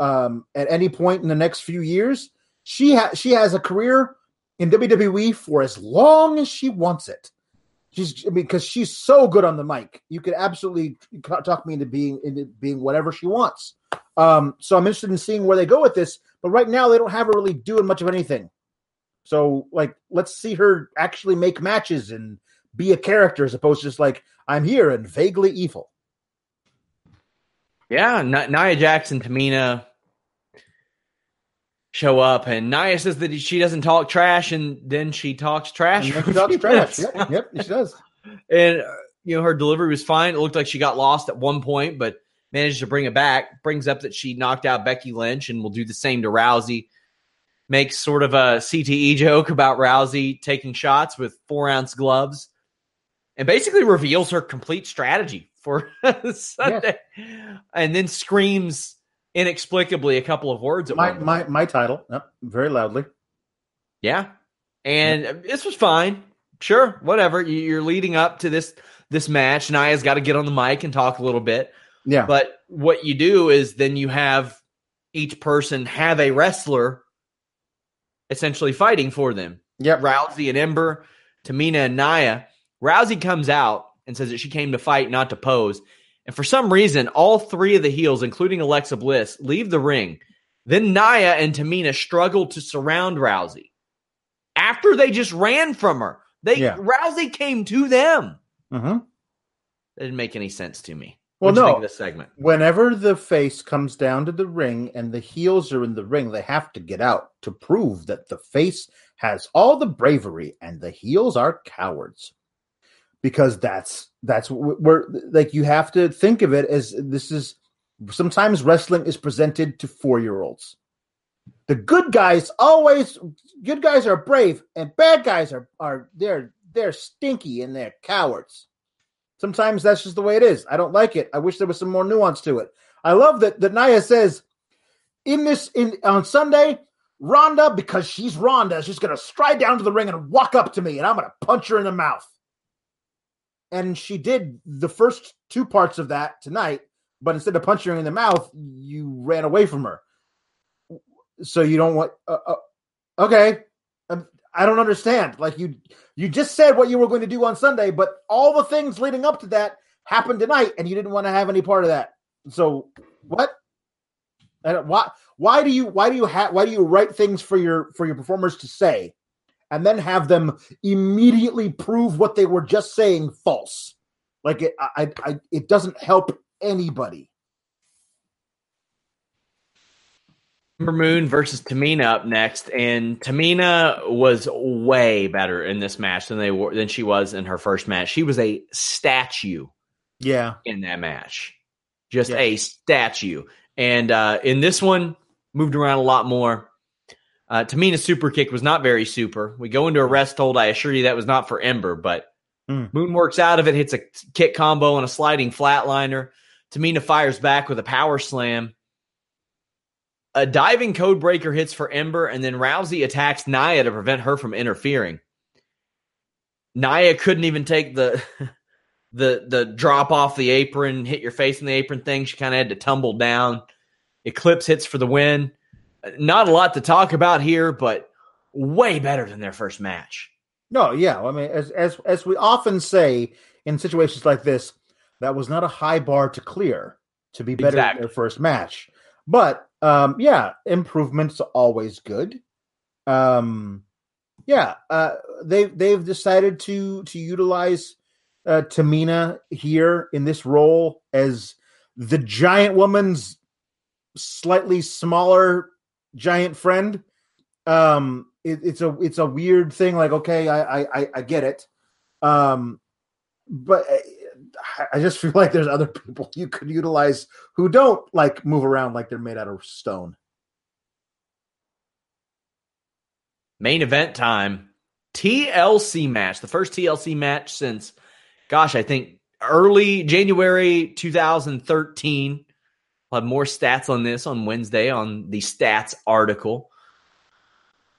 um, at any point in the next few years. She has she has a career in WWE for as long as she wants it. She's because she's so good on the mic. You could absolutely talk me into being into being whatever she wants. Um, so I'm interested in seeing where they go with this. But right now, they don't have her really doing much of anything. So like, let's see her actually make matches and be a character as opposed to just like I'm here and vaguely evil. Yeah, N- Nia and Tamina show up, and Nia says that she doesn't talk trash, and then she talks trash. And then for she talks (laughs) trash. Yep, yep, she does. And uh, you know her delivery was fine. It looked like she got lost at one point, but managed to bring it back. Brings up that she knocked out Becky Lynch, and will do the same to Rousey. Makes sort of a CTE joke about Rousey taking shots with four ounce gloves, and basically reveals her complete strategy for (laughs) Sunday, and then screams inexplicably a couple of words at My my my title, yep, very loudly. yeah, and this was fine. Sure, whatever. You- You're leading up to this this match. Nia's got to get on the mic and talk a little bit. Yeah, But what you do is then you have each person have a wrestler essentially fighting for them. yep. Rousey and Ember, Tamina and Nia. Rousey comes out and says that she came to fight, not to pose. And for some reason, all three of the heels, including Alexa Bliss, leave the ring. Then Nia and Tamina struggle to surround Rousey after they just ran from her. They Yeah. Rousey came to them. hmm That didn't make any sense to me. Well, What'd no. this segment. Whenever the face comes down to the ring and the heels are in the ring, they have to get out to prove that the face has all the bravery and the heels are cowards. Because that's that's wh- where like you have to think of it as this is sometimes wrestling is presented to four year olds. The good guys always good guys are brave and bad guys are are they're they're stinky and they're cowards. Sometimes that's just the way it is. I don't like it. I wish there was some more nuance to it. I love that that Naya says in this in on Sunday, Ronda, because she's Ronda, is just gonna stride down to the ring and walk up to me, and I'm gonna punch her in the mouth. And she did the first two parts of that tonight, but instead of punching her in the mouth, you ran away from her. so you don't want? Uh, uh, okay, um, I don't understand. Like you, you just said what you were going to do on Sunday, but all the things leading up to that happened tonight, and you didn't want to have any part of that. So what? And why? Why do you? Why do you have? Why do you write things for your for your performers to say, and then have them immediately prove what they were just saying false? Like it, I, I, it doesn't help anybody. Ember Moon versus Tamina up next, and Tamina was way better in this match than they were than she was in her first match. She was a statue, yeah, in that match, just yeah. a statue. And uh, in this one, moved around a lot more. Uh, Tamina's super kick was not very super. We go into a rest hold. I assure you that was not for Ember, but mm. Moon works out of it, hits a kick combo and a sliding flatliner. Tamina fires back with a power slam a diving code breaker hits for Ember, and then Rousey attacks Nia to prevent her from interfering. Nia couldn't even take the (laughs) the the drop off the apron, hit your face in the apron thing. She kind of had to tumble down. Eclipse hits for the win. Uh, not a lot to talk about here, but way better than their first match. No, yeah. I mean, as as as we often say in situations like this, that was not a high bar to clear to be better exactly. than their first match. But um, yeah, improvements always good. Um, yeah, uh, they've they've decided to to utilize uh, Tamina here in this role as the giant woman's slightly smaller giant friend. Um, it, it's a it's a weird thing. Like, okay, I I I get it. Um, but uh, I just (laughs) feel like there's other people you could utilize who don't like move around like they're made out of stone. Main event time. TLC match. The first TLC match since, gosh, I think early January 2013. I'll have more stats on this on Wednesday on the stats article.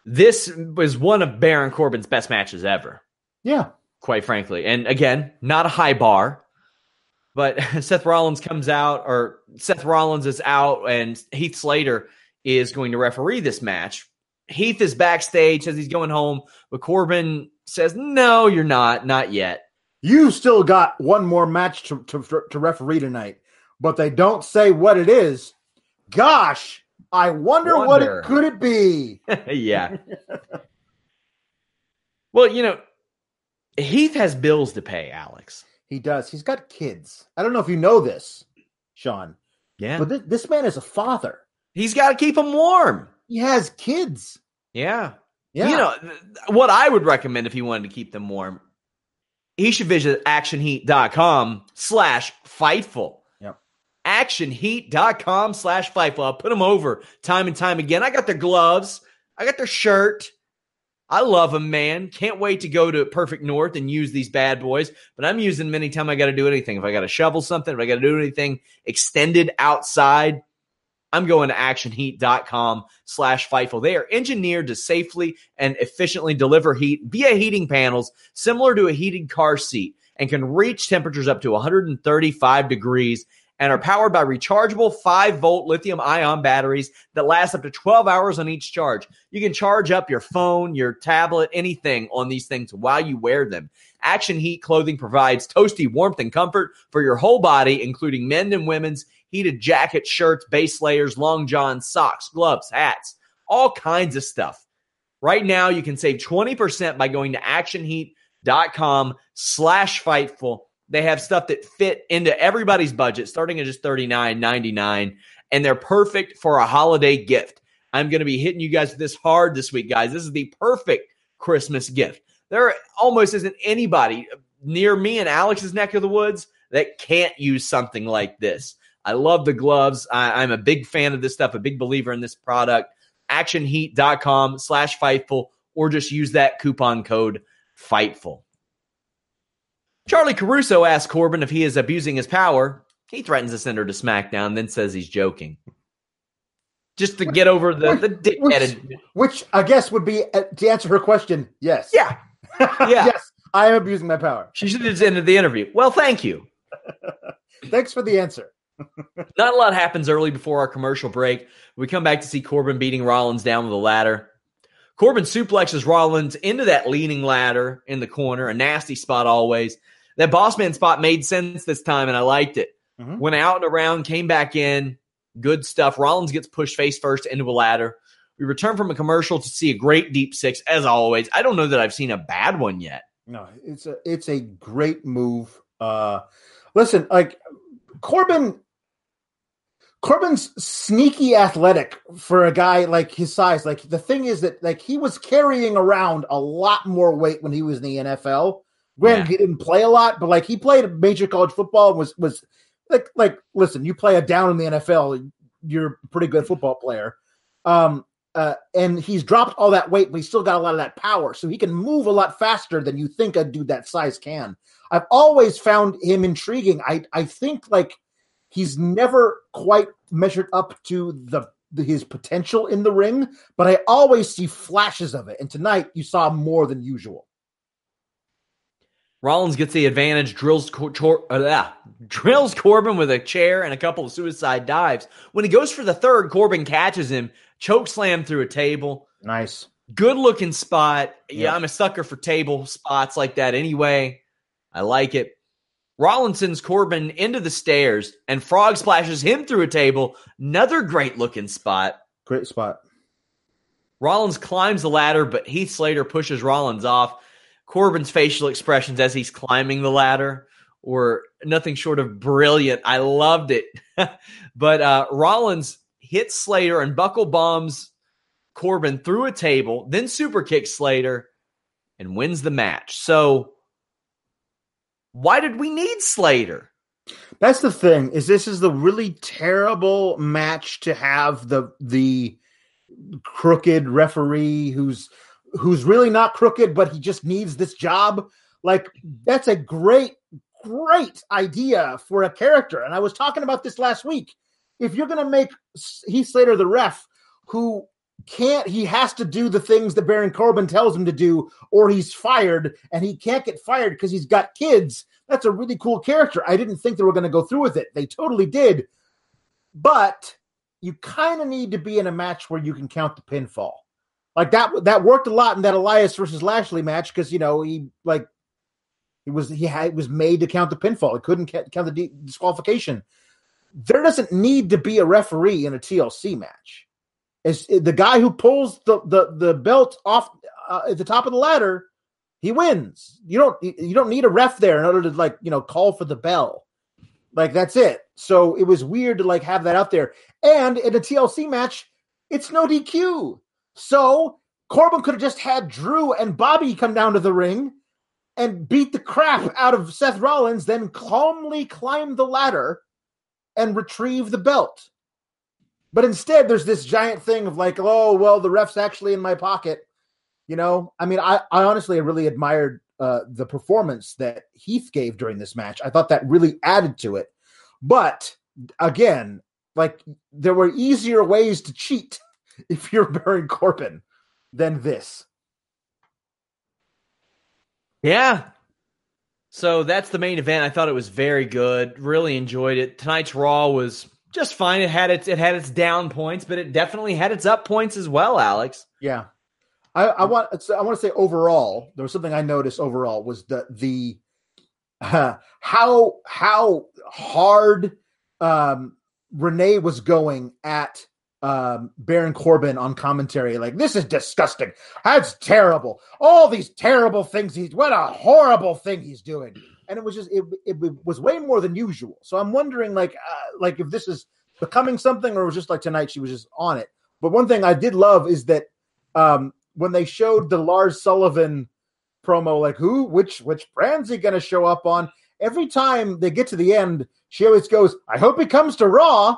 This was one of Baron Corbin's best matches ever. Yeah. Quite frankly. And again, not a high bar. But (laughs) Seth Rollins comes out, or Seth Rollins is out, and Heath Slater is going to referee this match. Heath is backstage, says he's going home, but Corbin says, No, you're not, not yet. You still got one more match to, to, to referee tonight, but they don't say what it is. Gosh, I wonder, wonder. what it could it be. (laughs) yeah. (laughs) well, you know, Heath has bills to pay, Alex. He does. He's got kids. I don't know if you know this, Sean. Yeah. But th- this man is a father. He's got to keep them warm. He has kids. Yeah. Yeah. You know, what I would recommend if he wanted to keep them warm, he should visit actionheat.com slash fightful. Yep. Actionheat.com slash fightful. I'll put them over time and time again. I got their gloves. I got their shirt. I love them, man. Can't wait to go to Perfect North and use these bad boys. But I'm using them anytime I got to do anything. If I got to shovel something, if I got to do anything extended outside, I'm going to actionheat.com slash Fightful. They are engineered to safely and efficiently deliver heat via heating panels similar to a heated car seat and can reach temperatures up to 135 degrees and are powered by rechargeable 5 volt lithium ion batteries that last up to 12 hours on each charge. You can charge up your phone, your tablet, anything on these things while you wear them. Action Heat clothing provides toasty warmth and comfort for your whole body, including men and women's heated jackets, shirts, base layers, long johns, socks, gloves, hats, all kinds of stuff. Right now, you can save 20% by going to actionheat.com slash fightful they have stuff that fit into everybody's budget, starting at just $39.99, and they're perfect for a holiday gift. I'm going to be hitting you guys this hard this week, guys. This is the perfect Christmas gift. There almost isn't anybody near me in Alex's neck of the woods that can't use something like this. I love the gloves. I, am a big fan of this stuff, a big believer in this product. Actionheat.com slash Fightful, or just use that coupon code Fightful. Charly Caruso asks Corbin if he is abusing his power. He threatens to send her to SmackDown, then says he's joking. Just to get over the, the dick which, which I guess would be uh, to answer her question, yes. Yeah. (laughs) Yeah. yes, I am abusing my power. She should have just ended the interview. Well, thank you. (laughs) Thanks for the answer. (laughs) Not a lot happens early before our commercial break. We come back to see Corbin beating Rollins down with a ladder. Corbin suplexes Rollins into that leaning ladder in the corner, a nasty spot always. That bossman spot made sense this time, and I liked it. Mm-hmm. Went out and around, came back in. Good stuff. Rollins gets pushed face first into a ladder. We return from a commercial to see a great deep six, as always. I don't know that I've seen a bad one yet. No, it's a it's a great move. Uh listen, like Corbin Corbin's sneaky athletic for a guy like his size. Like the thing is that like he was carrying around a lot more weight when he was in the NFL. Granted, yeah. he didn't play a lot, but like he played major college football and was was like like listen, you play a down in the NFL, you're a pretty good football player. Um uh, and he's dropped all that weight, but he's still got a lot of that power. So he can move a lot faster than you think a dude that size can. I've always found him intriguing. I I think like he's never quite measured up to the, the, his potential in the ring, but I always see flashes of it. And tonight you saw more than usual. Rollins gets the advantage, drills uh, drills Corbin with a chair and a couple of suicide dives. When he goes for the third, Corbin catches him, choke slam through a table. Nice. Good looking spot. Yeah, I'm a sucker for table spots like that anyway. I like it. Rollins sends Corbin into the stairs, and Frog splashes him through a table. Another great looking spot. Great spot. Rollins climbs the ladder, but Heath Slater pushes Rollins off. Corbin's facial expressions as he's climbing the ladder were nothing short of brilliant. I loved it. (laughs) but uh, Rollins hits Slater and buckle bombs Corbin through a table, then super kicks Slater and wins the match. So why did we need Slater? That's the thing. Is this is the really terrible match to have the the crooked referee who's who's really not crooked, but he just needs this job. Like that's a great, great idea for a character. And I was talking about this last week. If you're going to make Heath Slater the ref, who can't he has to do the things that Baron Corbin tells him to do, or he's fired, and he can't get fired because he's got kids. That's a really cool character. I didn't think they were going to go through with it. They totally did. But you kind of need to be in a match where you can count the pinfall. Like that that worked a lot in that Elias versus Lashley match because you know he like he was he had was made to count the pinfall. He couldn't count the disqualification. There doesn't need to be a referee in a TLC match. Is the guy who pulls the the, the belt off uh, at the top of the ladder he wins. You don't you don't need a ref there in order to like you know call for the bell. Like that's it. So it was weird to like have that out there. And in a tlc match it's no dq so corbin could have just had drew and bobby come down to the ring and beat the crap out of seth rollins then calmly climb the ladder and retrieve the belt but instead, there's this giant thing of like, oh, well, the ref's actually in my pocket. You know, I mean, I, I honestly really admired uh, the performance that Heath gave during this match. I thought that really added to it. But again, like there were easier ways to cheat (laughs) if you're Baron Corbin than this. Yeah. So that's the main event. I thought it was very good. Really enjoyed it. Tonight's Raw was just fine. It had its it had its down points, but it definitely had its up points as well, Alex. Yeah. I, I want I want to say overall, there was something I noticed overall was the the uh, how how hard um, Renee was going at um, Baron Corbin on commentary. Like this is disgusting. That's terrible. All these terrible things he's what a horrible thing he's doing and it was just it, it was way more than usual. So I'm wondering like uh, like if this is becoming something or it was just like tonight she was just on it. But one thing I did love is that um, when they showed the Lars Sullivan promo, like who, which, which brand's he going to show up on? Every time they get to the end, she always goes, "I hope he comes to Raw."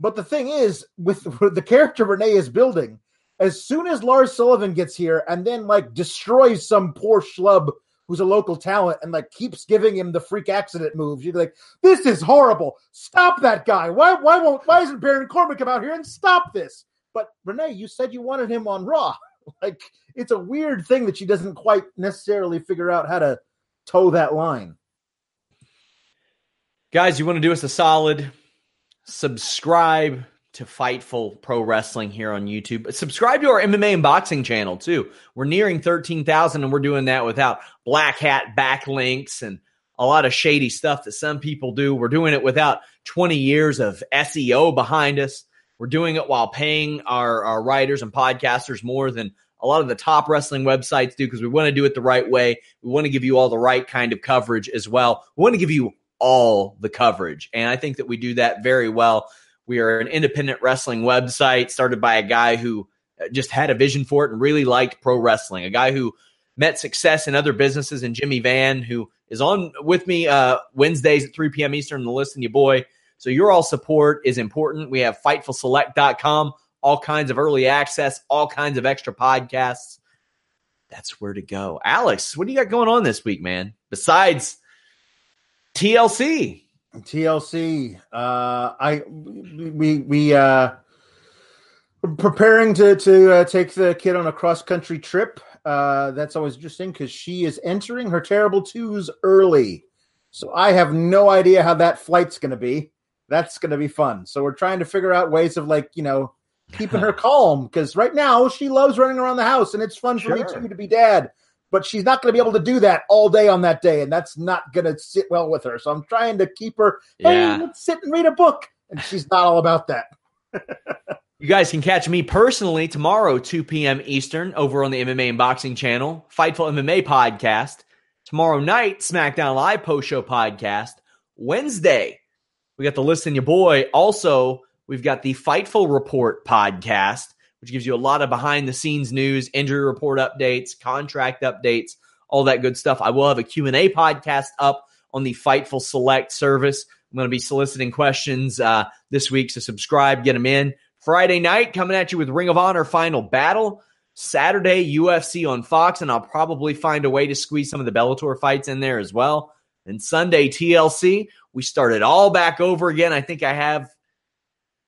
But the thing is, with, (laughs) the character Renee is building, as soon as Lars Sullivan gets here and then like destroys some poor schlub who's a local talent and like keeps giving him the freak accident moves. You'd be like, this is horrible. Stop that guy. Why why won't why isn't Baron Corbin come out here and stop this? But Renee, you said you wanted him on Raw. (laughs) like it's a weird thing that she doesn't quite necessarily figure out how to toe that line. Guys, you want to do us a solid? Subscribe to Fightful Pro Wrestling here on YouTube. Subscribe to our MMA and boxing channel too. We're nearing 13,000 and we're doing that without black hat backlinks and a lot of shady stuff that some people do. We're doing it without 20 years of SEO behind us. We're doing it while paying our, our writers and podcasters more than a lot of the top wrestling websites do because we want to do it the right way. We want to give you all the right kind of coverage as well. We want to give you all the coverage. And I think that we do that very well. We are an independent wrestling website started by a guy who uh, just had a vision for it and really liked pro wrestling, a guy who met success in other businesses, and Jimmy Van, who is on with me uh, Wednesdays at 3 p.m. Eastern, the Listen You Boy. So your all support is important. We have FightfulSelect.com, all kinds of early access, all kinds of extra podcasts. That's where to go. Alex, what do you got going on this week, man? Besides TLC. TLC. Uh, I we we uh, preparing to to uh, take the kid on a cross country trip. Uh, that's always interesting because she is entering her terrible twos early, so I have no idea how that flight's going to be. That's going to be fun. So we're trying to figure out ways of like you know keeping her (laughs) calm because right now she loves running around the house and it's fun for me too to be dad but she's not going to be able to do that all day on that day, and that's not going to sit well with her. So I'm trying to keep her. Hey, yeah. let's sit and read a book, and she's not all about that. (laughs) you guys can catch me personally tomorrow, 2 p.m. Eastern, over on the MMA and Boxing channel, Fightful MMA podcast. Tomorrow night, SmackDown Live post show podcast. Wednesday, we got the Listen You Boy. Also, we've got the Fightful Report podcast which gives you a lot of behind the scenes news, injury report updates, contract updates, all that good stuff. I will have a Q&A podcast up on the Fightful Select service. I'm going to be soliciting questions uh, this week, so subscribe, get them in. Friday night, coming at you with Ring of Honor Final Battle. Saturday, UFC on Fox, and I'll probably find a way to squeeze some of the Bellator fights in there as well. And Sunday, TLC. We started all back over again. I think I have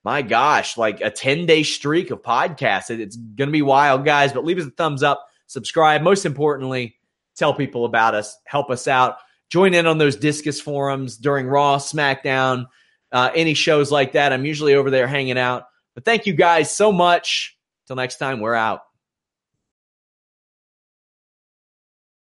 my gosh, like a 10 day streak of podcasts. It's going to be wild, guys, but leave us a thumbs up, subscribe. Most importantly, tell people about us, help us out. Join in on those Disqus forums during Raw, SmackDown, uh, any shows like that. I'm usually over there hanging out. But thank you guys so much. Till next time, we're out.